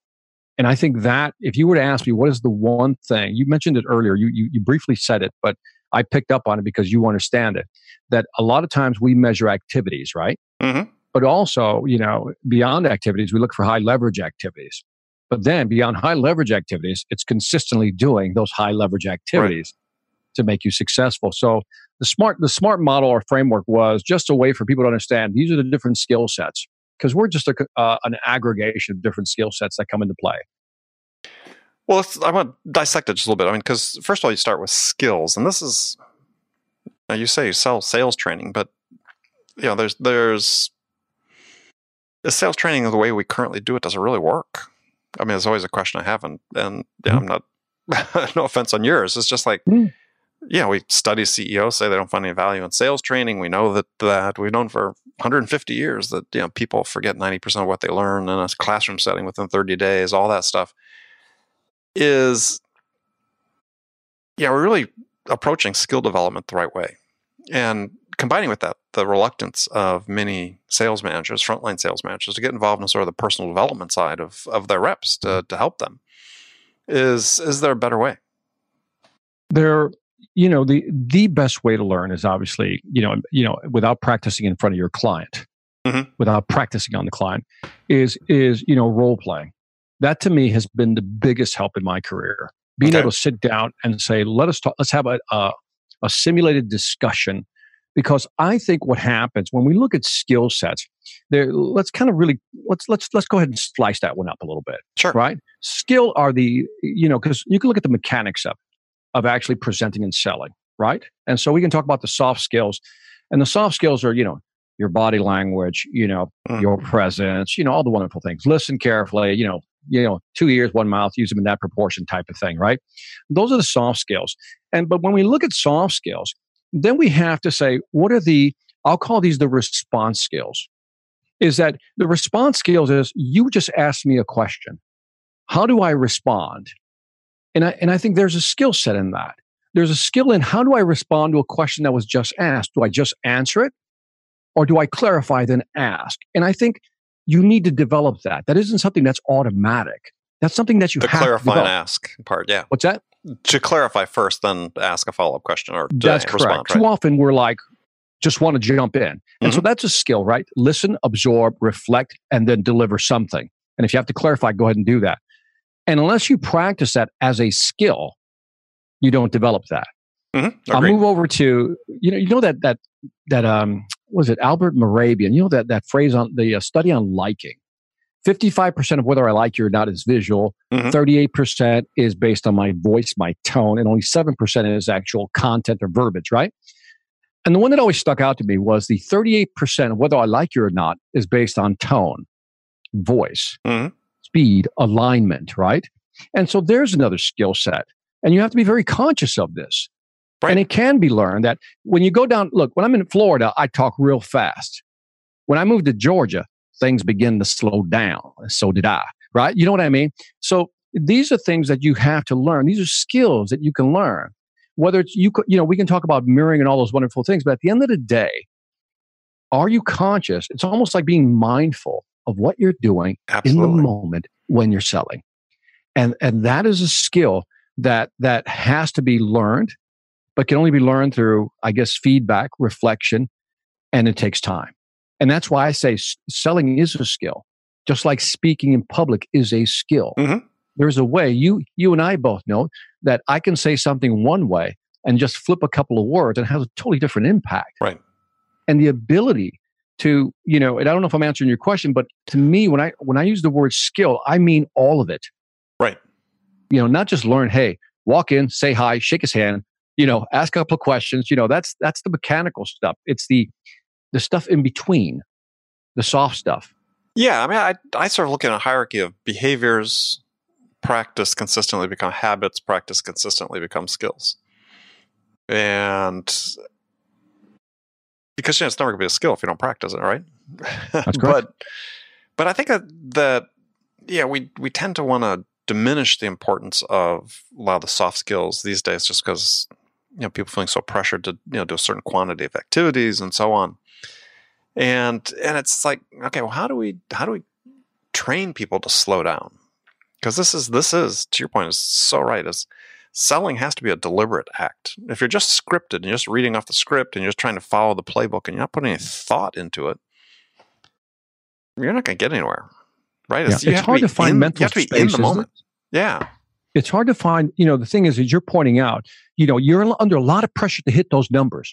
Speaker 2: And I think that if you were to ask me, what is the one thing, you mentioned it earlier, you, you, you briefly said it, but I picked up on it because you understand it, that a lot of times we measure activities, right? Mm-hmm. But also, you know, beyond activities, we look for high leverage activities. But then beyond high leverage activities, it's consistently doing those high leverage activities right. to make you successful. So the smart the smart model or framework was just a way for people to understand these are the different skill sets because we're just a, uh, an aggregation of different skill sets that come into play.
Speaker 1: Well, I want to dissect it just a little bit. I mean, because first of all, you start with skills, and this is you say you sell sales training, but you know, there's there's the sales training the way we currently do it does it really work? I mean, it's always a question I have, and and yeah, mm. I'm not. no offense on yours. It's just like, mm. Yeah, we study CEOs say they don't find any value in sales training. We know that that we've known for 150 years that you know people forget 90 percent of what they learn in a classroom setting within 30 days. All that stuff is, yeah, we're really approaching skill development the right way, and combining with that the reluctance of many sales managers, frontline sales managers, to get involved in sort of the personal development side of, of their reps to, to help them. Is is there a better way?
Speaker 2: There, you know, the the best way to learn is obviously, you know, you know, without practicing in front of your client, mm-hmm. without practicing on the client, is is you know role playing. That to me has been the biggest help in my career. Being okay. able to sit down and say, let us talk, let's have a, a, a simulated discussion because I think what happens when we look at skill sets, there let's kind of really let's let's let's go ahead and slice that one up a little bit.
Speaker 1: Sure.
Speaker 2: Right? Skill are the you know because you can look at the mechanics of of actually presenting and selling, right? And so we can talk about the soft skills, and the soft skills are you know your body language, you know mm. your presence, you know all the wonderful things. Listen carefully, you know you know two ears one mouth use them in that proportion type of thing right those are the soft skills and but when we look at soft skills then we have to say, what are the, I'll call these the response skills. Is that the response skills is you just asked me a question. How do I respond? And I, and I think there's a skill set in that. There's a skill in how do I respond to a question that was just asked? Do I just answer it? Or do I clarify, then ask? And I think you need to develop that. That isn't something that's automatic. That's something that you
Speaker 1: the
Speaker 2: have to clarify
Speaker 1: and ask part. Yeah.
Speaker 2: What's that?
Speaker 1: To clarify first, then ask a follow up question or to
Speaker 2: that's
Speaker 1: respond.
Speaker 2: correct.
Speaker 1: Right?
Speaker 2: Too often we're like, just want to jump in. And so
Speaker 1: Mm-hmm.
Speaker 2: that's a skill, right? Listen, absorb, reflect, and then deliver something. And if you have to clarify, go ahead and do that. And unless you practice that as a skill, you don't develop that.
Speaker 1: Mhm.
Speaker 2: I'll move over to you know you know that that that um was it Albert Mehrabian you know that that phrase on the uh, study on liking. 55% of whether I like you or not is visual.
Speaker 1: Mhm.
Speaker 2: 38% is based on my voice, my tone, and only 7% is actual content or verbiage, right? And the one that always stuck out to me was the 38% of whether I like you or not is based on tone, voice,
Speaker 1: Mhm.
Speaker 2: Speed, alignment, right? And so there's another skill set. And you have to be very conscious of this.
Speaker 1: Right.
Speaker 2: And it can be learned that when you go down, look, when I'm in Florida, I talk real fast. When I moved to Georgia, things begin to slow down. And so did I, right? You know what I mean? So these are things that you have to learn. These are skills that you can learn. Whether it's you, you know, we can talk about mirroring and all those wonderful things, but at the end of the day, are you conscious? It's almost like being mindful of what you're doing in the moment when you're selling. And and that is a skill that that has to be learned but can only be learned through i guess feedback reflection and it takes time. And that's why i say selling is a skill just like speaking in public is a skill.
Speaker 1: Mhm.
Speaker 2: there's a way you you and i both know that i can say something one way and just flip a couple of words and it has a totally different impact.
Speaker 1: Right.
Speaker 2: and the ability to you know and i don't know if i'm answering your question but to me when i when i use the word skill i mean all of it
Speaker 1: Right.
Speaker 2: you know not just learn hey walk in say hi shake his hand you know ask a couple of questions you know that's that's the mechanical stuff it's the the stuff in between the soft stuff
Speaker 1: Yeah, I mean, I, I sort of look at a hierarchy of behaviors, practice consistently become habits, practice consistently become skills. And because you know, it's never going to be a skill if you don't practice it, right?
Speaker 2: That's correct.
Speaker 1: but but I think that, that yeah, we we tend to want to diminish the importance of a lot of the soft skills these days, just because you know people feeling so pressured to you know do a certain quantity of activities and so on. And and it's like okay, well, how do we how do we train people to slow down? Because this is this is to your point is so right. Is selling has to be a deliberate act. If you're just scripted and you're just reading off the script and you're just trying to follow the playbook and you're not putting any thought into it, you're not going to get anywhere, right?
Speaker 2: Yeah,
Speaker 1: you
Speaker 2: it's hard
Speaker 1: be
Speaker 2: to find
Speaker 1: in,
Speaker 2: mental
Speaker 1: You have to be
Speaker 2: space,
Speaker 1: in the moment.
Speaker 2: it?
Speaker 1: Yeah,
Speaker 2: it's hard to find you know the thing is as you're pointing out you know you're under a lot of pressure to hit those numbers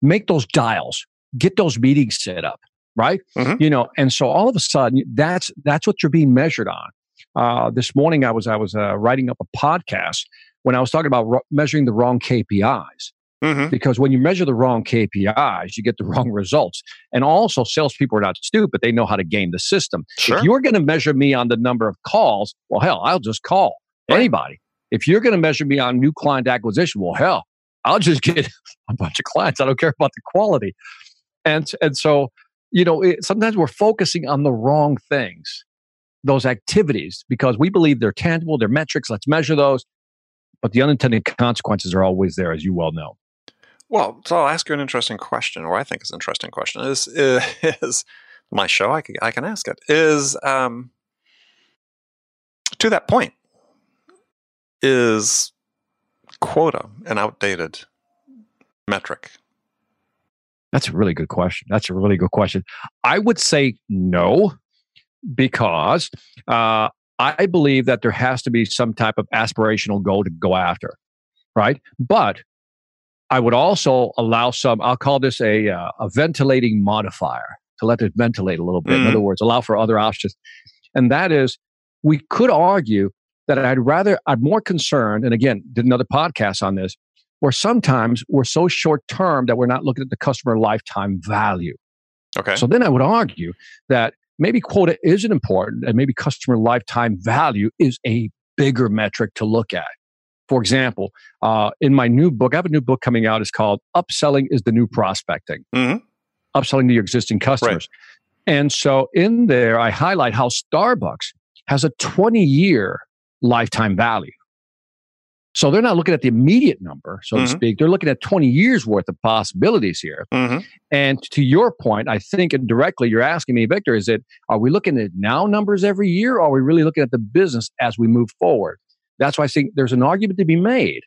Speaker 2: make those dials get those meetings set up right
Speaker 1: Mhm.
Speaker 2: you know and so all of a sudden that's that's what you're being measured on uh, this morning i was i was uh, writing up a podcast when i was talking about ro- measuring the wrong kpis
Speaker 1: hmm
Speaker 2: because when you measure the wrong KPIs, you get the wrong results. And also, salespeople are not stupid; they know how to game the system.
Speaker 1: sure.
Speaker 2: If you're going to measure me on the number of calls, well, hell, I'll just call
Speaker 1: Right.
Speaker 2: anybody. If you're going to measure me on new client acquisition, well, hell, I'll just get a bunch of clients. I don't care about the quality. And and so, you know, it, sometimes we're focusing on the wrong things, those activities, because we believe they're tangible, they're metrics. Let's measure those. But the unintended consequences are always there, as you well know.
Speaker 1: Well, so I'll ask you an interesting question, or I think is an interesting question. Is is my show? I can I can ask it. Is um to that point is quota an outdated metric?
Speaker 2: That's a really good question. That's a really good question. I would say no, because uh, I believe that there has to be some type of aspirational goal to go after, right? But I would also allow some. I'll call this a uh, a ventilating modifier to let it ventilate a little bit. In
Speaker 1: Mhm.
Speaker 2: other words, allow for other options, and that is we could argue that I'd rather I'm more concerned. And again, did another podcast on this where sometimes we're so short term that we're not looking at the customer lifetime value.
Speaker 1: Okay.
Speaker 2: So then I would argue that maybe quota isn't important and maybe customer lifetime value is a bigger metric to look at. For example, uh, in my new book, I have a new book coming out. It's called Upselling is the New Prospecting.
Speaker 1: Mhm.
Speaker 2: Upselling to your existing customers. And so in there, I highlight how Starbucks has a 20 year lifetime value. So they're not looking at the immediate number, so
Speaker 1: Mhm.
Speaker 2: to speak. They're looking at 20 years worth of possibilities here.
Speaker 1: Mhm.
Speaker 2: And to your point, I think indirectly you're asking me, Victor, is it are we looking at now numbers every year or are we really looking at the business as we move forward? That's why I think there's an argument to be made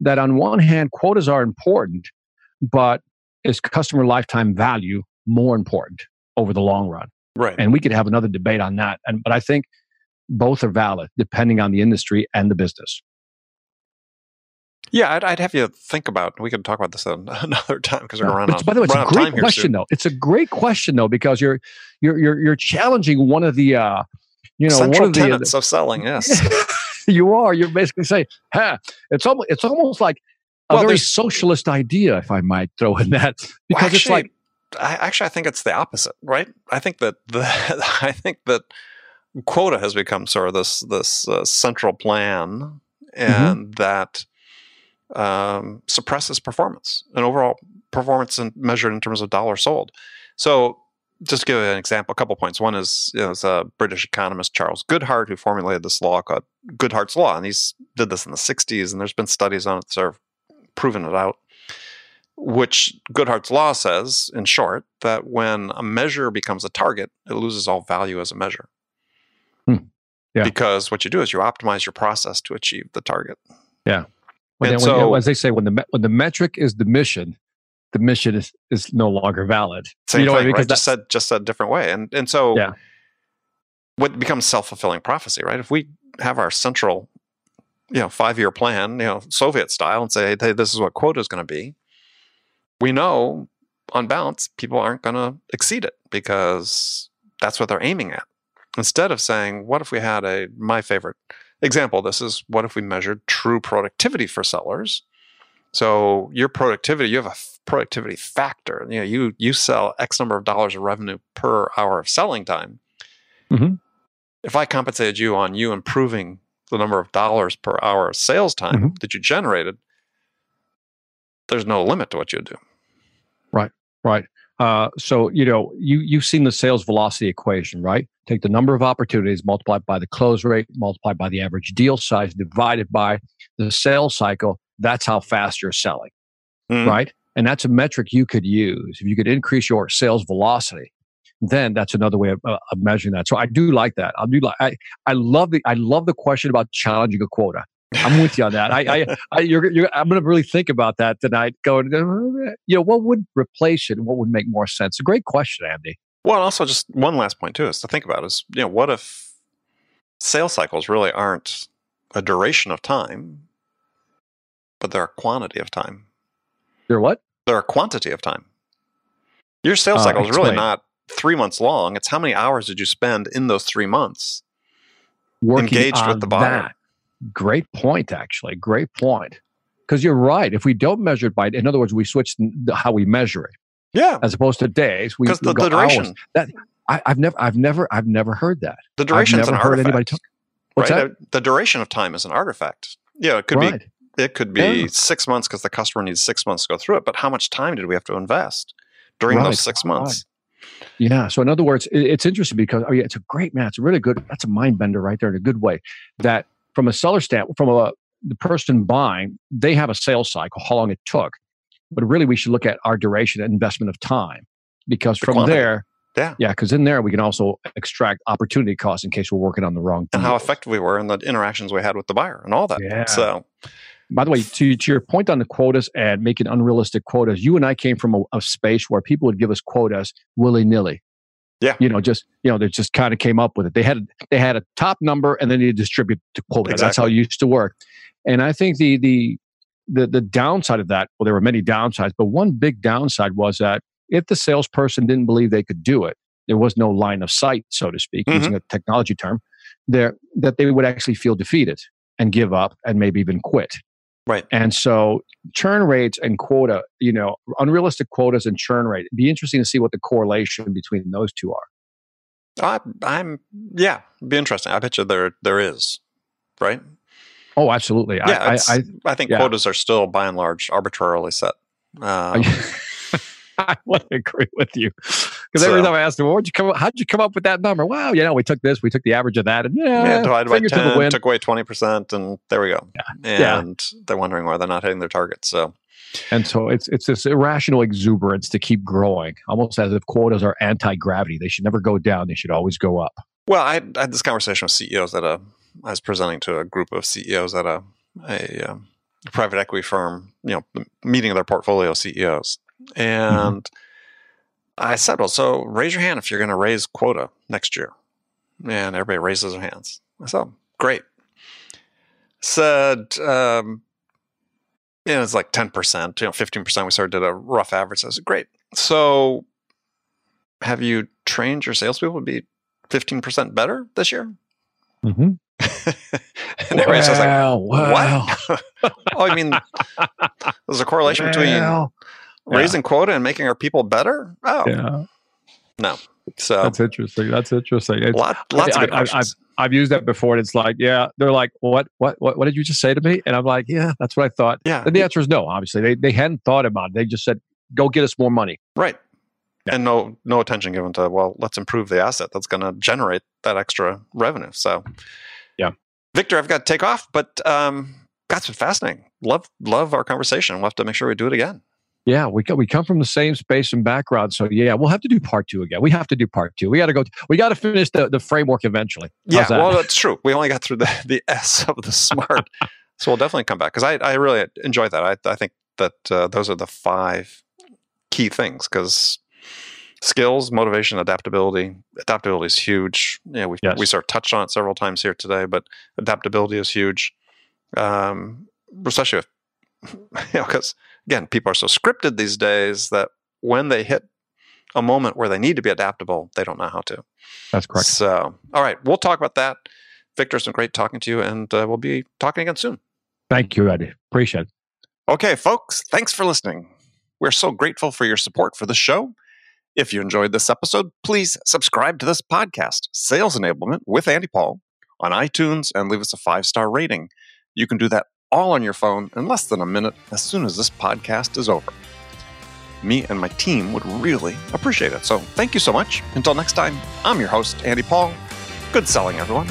Speaker 2: that on one hand, quotas are important, but is customer lifetime value more important over the long run?
Speaker 1: Right.
Speaker 2: And we could have another debate on that. And but I think both are valid depending on the industry and the business.
Speaker 1: Yeah, I'd, I'd have you think about. We could talk about this another time because we're going to run out.
Speaker 2: by the way, it's a great question, though. It's a great question, though, because you're you're you're you're challenging one of the uh, you know
Speaker 1: Central
Speaker 2: one of the
Speaker 1: tenets of selling. Yes.
Speaker 2: you are you're basically saying, huh, it's almost it's almost like a
Speaker 1: Well,
Speaker 2: very socialist idea, if I might throw in that, because
Speaker 1: Well,
Speaker 2: it's like
Speaker 1: I, actually, I think it's the opposite, right? I think that the I think that quota has become sort of this this uh, central plan,
Speaker 2: Mm-hmm.
Speaker 1: and that um, suppresses performance and overall performance in, measured in terms of dollars sold. So, just to give you an example, a couple points. One is you know, it's a British economist Charles Goodhart who formulated this law called Goodhart's law, and he's did this in the '60s, and there's been studies on it that have proven it out which Goodhart's law says, in short, that when a measure becomes a target, it loses all value as a measure.
Speaker 2: Hmm. Yeah.
Speaker 1: Because what you do is you optimize your process to achieve the target.
Speaker 2: When,
Speaker 1: and
Speaker 2: when-
Speaker 1: so-
Speaker 2: as they say, when the when the metric is the mission, the mission is is no longer valid.
Speaker 1: Same
Speaker 2: you know what I mean?
Speaker 1: right? Just said just said a different way. And and so
Speaker 2: Yeah.
Speaker 1: what becomes self fulfilling prophecy, right? If we have our central, you know, five year plan, you know, Soviet style, and say, hey, this is what quota is going to be, we know on balance people aren't going to exceed it because that's what they're aiming at. Instead of saying, what if we had a my favorite example? This is what if we measured true productivity for sellers. So your productivity, you have a productivity factor. You know, you you sell X number of dollars of revenue per hour of selling time.
Speaker 2: Mhm.
Speaker 1: If I compensated you on you improving the number of dollars per hour of sales time
Speaker 2: Mm-hmm.
Speaker 1: that you generated, there's no limit to what you do.
Speaker 2: Right, right. Uh, so you know you you've seen the sales velocity equation, right? Take the number of opportunities multiplied by the close rate, multiplied by the average deal size, divided by the sales cycle. That's how fast you're selling,
Speaker 1: Mhm.
Speaker 2: right? And that's a metric you could use if you could increase your sales velocity. Then that's another way of, uh, of measuring that. So I do like that. I do like. I, I love the I love the question about challenging a quota. I'm with you on that. I, I, I you're, you're, I'm going to really think about that tonight. Going, uh, you know, what would replace it? and What would make more sense? A great question, Andy.
Speaker 1: Well, and also just one last point too is to think about is you know what if sales cycles really aren't a duration of time, but they're a quantity of time.
Speaker 2: You're what?
Speaker 1: They're a quantity of time. Your sales
Speaker 2: Uh,
Speaker 1: cycle is really not three months long. It's how many hours did you spend in those three months
Speaker 2: Working
Speaker 1: engaged with the buyer.
Speaker 2: that. Great point, actually. Great point. Because you're right. If we don't measure it by, in other words, we switch how we measure it
Speaker 1: Yeah,
Speaker 2: as opposed to days. We,
Speaker 1: because the, the duration,
Speaker 2: hours. I, I've never, I've never, I've never heard that.
Speaker 1: the duration is an
Speaker 2: heard anybody
Speaker 1: artifact.
Speaker 2: talk. What's
Speaker 1: right? Uh, The duration of time is an artifact. Yeah, it could
Speaker 2: right.
Speaker 1: be it could be
Speaker 2: Yeah.
Speaker 1: six months because the customer needs six months to go through it. But how much time did we have to invest during
Speaker 2: Right,
Speaker 1: those six
Speaker 2: right.
Speaker 1: months?
Speaker 2: Yeah. So in other words, it- it's interesting because oh yeah, it's a great man. It's a really good. That's a mind bender right there in a good way. That from a seller standpoint, from a the person buying, they have a sales cycle, how long it took, but really we should look at our duration and investment of time because
Speaker 1: The
Speaker 2: from
Speaker 1: quantity.
Speaker 2: there,
Speaker 1: Yeah.
Speaker 2: yeah, because in there we can also extract opportunity costs in case we're working on the wrong. Thing.
Speaker 1: And how effective we were and the interactions we had with the buyer and all that.
Speaker 2: Yeah.
Speaker 1: So
Speaker 2: By the way, to, to your point on the quotas and making unrealistic quotas, you and I came from a, a space where people would give us quotas willy nilly.
Speaker 1: Yeah.
Speaker 2: You know, just you know, they just kind of came up with it. They had they had a top number and then they distribute the quota. That's how it used to work. And I think the the the the downside of that, well, there were many downsides, but one big downside was that if the salesperson didn't believe they could do it, there was no line of sight, so to speak,
Speaker 1: Mhm.
Speaker 2: using a technology term, there that they would actually feel defeated and give up and maybe even quit.
Speaker 1: Right.
Speaker 2: And so churn rates and quota, you know, unrealistic quotas and churn rate. It'd be interesting to see what the correlation between those two are.
Speaker 1: I, I'm yeah, it'd be interesting. I bet you there there is, right?
Speaker 2: Oh, absolutely.
Speaker 1: Yeah,
Speaker 2: I,
Speaker 1: it's-
Speaker 2: I,
Speaker 1: I think
Speaker 2: yeah.
Speaker 1: quotas are still by and large arbitrarily set. Um,
Speaker 2: I, would agree with you. Because every time I asked them, well, "Where'd you come? How'd you come up with that number?" Wow, you know, we took this, we took the average of that, and yeah,
Speaker 1: yeah divided by
Speaker 2: finger to the
Speaker 1: ten, took away twenty percent, and there we go.
Speaker 2: Yeah.
Speaker 1: And they're wondering why they're not hitting their targets. So
Speaker 2: And so it's it's this irrational exuberance to keep growing, almost as if quotas are anti gravity. They should never go down; they should always go up.
Speaker 1: Well, I, I had this conversation with CEOs at a. I was presenting to a group of CEOs at a a, um, private equity firm. You know, meeting of their portfolio CEOs, and I said, "Well, so raise your hand if you're going to raise quota next year." And everybody raises their hands. I said, "Oh, "Great." Said, um, you know, it's like ten percent. You know, fifteen percent. We sort of did a rough average. I said, "Great." So, have you trained your salespeople to be 15% better this year?
Speaker 2: Mm-hmm.
Speaker 1: and everybody's just like,
Speaker 2: well,
Speaker 1: what? oh, I mean, there's a correlation between
Speaker 2: well.
Speaker 1: Raising quota and making our people better? Oh,
Speaker 2: Yeah,
Speaker 1: no. So,
Speaker 2: that's interesting. That's interesting. It's,
Speaker 1: lot, lots
Speaker 2: I-
Speaker 1: of
Speaker 2: I-
Speaker 1: questions.
Speaker 2: I've used that before, and it's like, yeah, they're like, what, what, what, what did you just say to me? And I'm like, yeah, that's what I thought.
Speaker 1: yeah,
Speaker 2: And the answer is no. Obviously, they they hadn't thought about it. They just said, go get us more money.
Speaker 1: right.
Speaker 2: Yeah.
Speaker 1: And no, no attention given to well, let's improve the asset that's going to generate that extra revenue. So,
Speaker 2: Yeah.
Speaker 1: Victor, I've got to take off, but um, that's been fascinating. Love, love our conversation. We'll have to make sure we do it again.
Speaker 2: Yeah, we we come from the same space and background, so yeah, we'll have to do part two again. We have to do part two. We got to go. We got to finish the, the framework eventually.
Speaker 1: Yeah,
Speaker 2: that?
Speaker 1: well, that's true. We only got through the, the S of the smart. so we'll definitely come back because I, I really enjoy that. I, I think that uh, those are the five key things because skills, motivation, adaptability. Adaptability is huge. Yeah, we
Speaker 2: Yes.
Speaker 1: we sort of touched on it several times here today, but adaptability is huge. Um, especially if, you know, because again, people are so scripted these days that when they hit a moment where they need to be adaptable, they don't know how to.
Speaker 2: that's correct.
Speaker 1: So, all right, we'll talk about that. Victor, it's been great talking to you, and uh, we'll be talking again soon.
Speaker 2: Thank you, Eddie. Appreciate it.
Speaker 1: Okay, folks, thanks for listening. We're so grateful for your support for the show. If you enjoyed this episode, please subscribe to this podcast, Sales Enablement with Andy Paul, on iTunes and leave us a five star rating. You can do that all on your phone in less than a minute as soon as this podcast is over. Me and my team would really appreciate it. So thank you so much. Until next time, I'm your host, Andy Paul. Good selling, everyone.